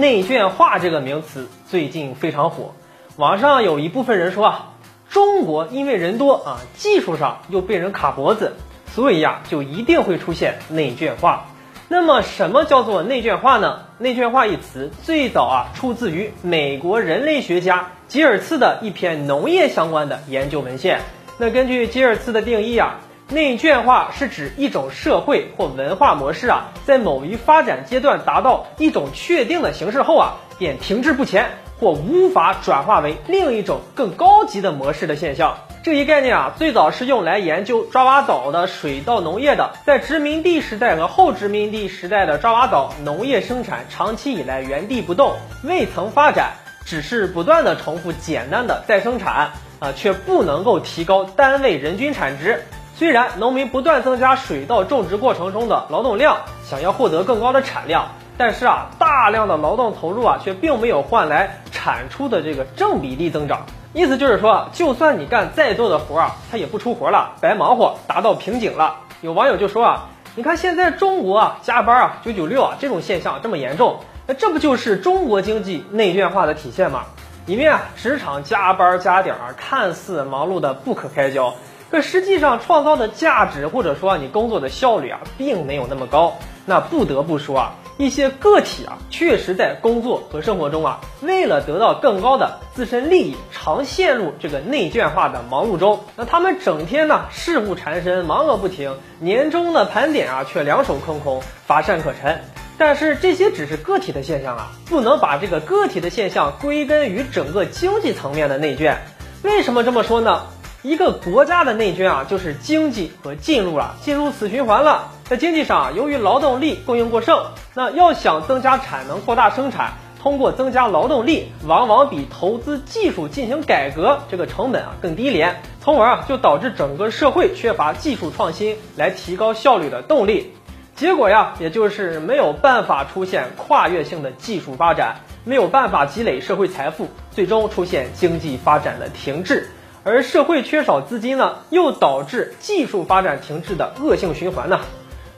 内卷化这个名词最近非常火，网上有一部分人说啊，中国因为人多啊，技术上又被人卡脖子，所以呀，就一定会出现内卷化。那么，什么叫做内卷化呢？内卷化一词最早啊，出自于美国人类学家吉尔茨的一篇农业相关的研究文献。那根据吉尔茨的定义啊。内卷化是指一种社会或文化模式啊，在某一发展阶段达到一种确定的形式后啊，便停滞不前或无法转化为另一种更高级的模式的现象。这一概念啊，最早是用来研究爪哇岛的水稻农业的。在殖民地时代和后殖民地时代的爪哇岛，农业生产长期以来原地不动，未曾发展，只是不断的重复简单的再生产啊，却不能够提高单位人均产值。虽然农民不断增加水稻种植过程中的劳动量，想要获得更高的产量，但是啊，大量的劳动投入啊，却并没有换来产出的这个正比例增长。意思就是说，就算你干再多的活啊，它也不出活了，白忙活，达到瓶颈了。有网友就说啊，你看现在中国啊，加班啊，九九六啊，这种现象这么严重，那这不就是中国经济内卷化的体现吗？里面啊，职场加班加点儿，看似忙碌的不可开交。可实际上创造的价值，或者说你工作的效率啊，并没有那么高。那不得不说啊，一些个体啊，确实在工作和生活中啊，为了得到更高的自身利益，常陷入这个内卷化的忙碌中。那他们整天呢，事务缠身，忙个不停，年终的盘点啊，却两手空空，乏善可陈。但是这些只是个体的现象啊，不能把这个个体的现象归根于整个经济层面的内卷。为什么这么说呢？一个国家的内卷啊，就是经济和进入了进入死循环了。在经济上，由于劳动力供应过剩，那要想增加产能、扩大生产，通过增加劳动力，往往比投资技术进行改革这个成本啊更低廉，从而啊就导致整个社会缺乏技术创新来提高效率的动力。结果呀，也就是没有办法出现跨越性的技术发展，没有办法积累社会财富，最终出现经济发展的停滞。而社会缺少资金呢，又导致技术发展停滞的恶性循环呢。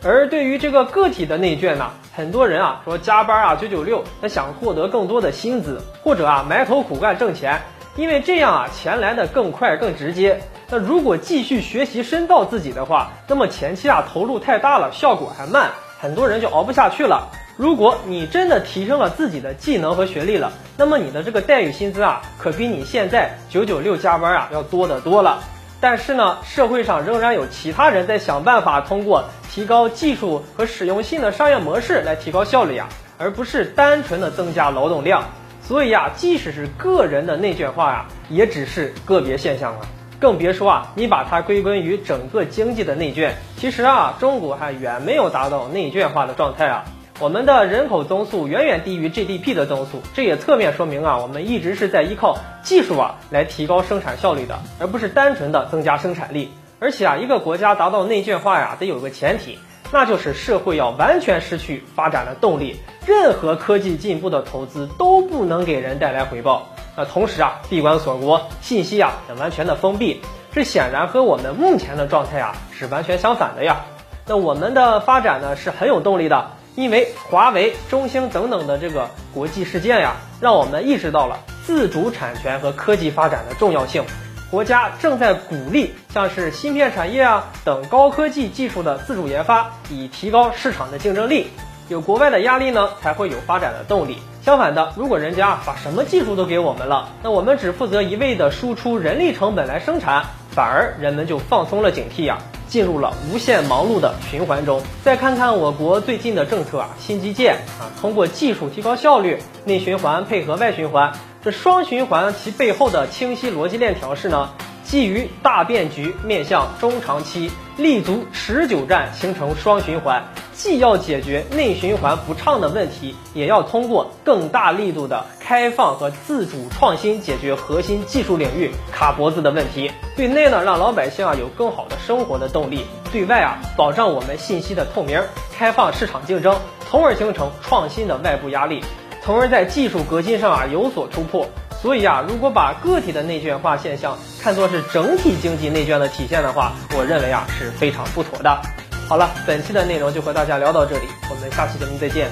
而对于这个个体的内卷呢，很多人啊说加班啊九九六，他想获得更多的薪资，或者啊埋头苦干挣钱，因为这样啊钱来的更快更直接。那如果继续学习深造自己的话，那么前期啊投入太大了，效果还慢，很多人就熬不下去了。如果你真的提升了自己的技能和学历了，那么你的这个待遇薪资啊，可比你现在九九六加班啊要多得多了。但是呢，社会上仍然有其他人在想办法通过提高技术和使用新的商业模式来提高效率呀，而不是单纯的增加劳动量。所以啊，即使是个人的内卷化呀，也只是个别现象了，更别说啊，你把它归根于整个经济的内卷。其实啊，中国还远没有达到内卷化的状态啊。我们的人口增速远远低于 GDP 的增速，这也侧面说明啊，我们一直是在依靠技术啊来提高生产效率的，而不是单纯的增加生产力。而且啊，一个国家达到内卷化呀，得有个前提，那就是社会要完全失去发展的动力，任何科技进步的投资都不能给人带来回报。那同时啊，闭关锁国，信息啊也完全的封闭，这显然和我们目前的状态啊是完全相反的呀。那我们的发展呢是很有动力的。因为华为、中兴等等的这个国际事件呀，让我们意识到了自主产权和科技发展的重要性。国家正在鼓励像是芯片产业啊等高科技技术的自主研发，以提高市场的竞争力。有国外的压力呢，才会有发展的动力。相反的，如果人家把什么技术都给我们了，那我们只负责一味的输出人力成本来生产，反而人们就放松了警惕呀。进入了无限忙碌的循环中。再看看我国最近的政策啊，新基建啊，通过技术提高效率，内循环配合外循环，这双循环其背后的清晰逻辑链条是呢？基于大变局，面向中长期立足持久战，形成双循环。既要解决内循环不畅的问题，也要通过更大力度的开放和自主创新，解决核心技术领域卡脖子的问题。对内呢，让老百姓啊有更好的生活的动力；对外啊，保障我们信息的透明，开放市场竞争，从而形成创新的外部压力，从而在技术革新上啊有所突破。所以啊，如果把个体的内卷化现象看作是整体经济内卷的体现的话，我认为啊是非常不妥的。好了，本期的内容就和大家聊到这里，我们下期节目再见。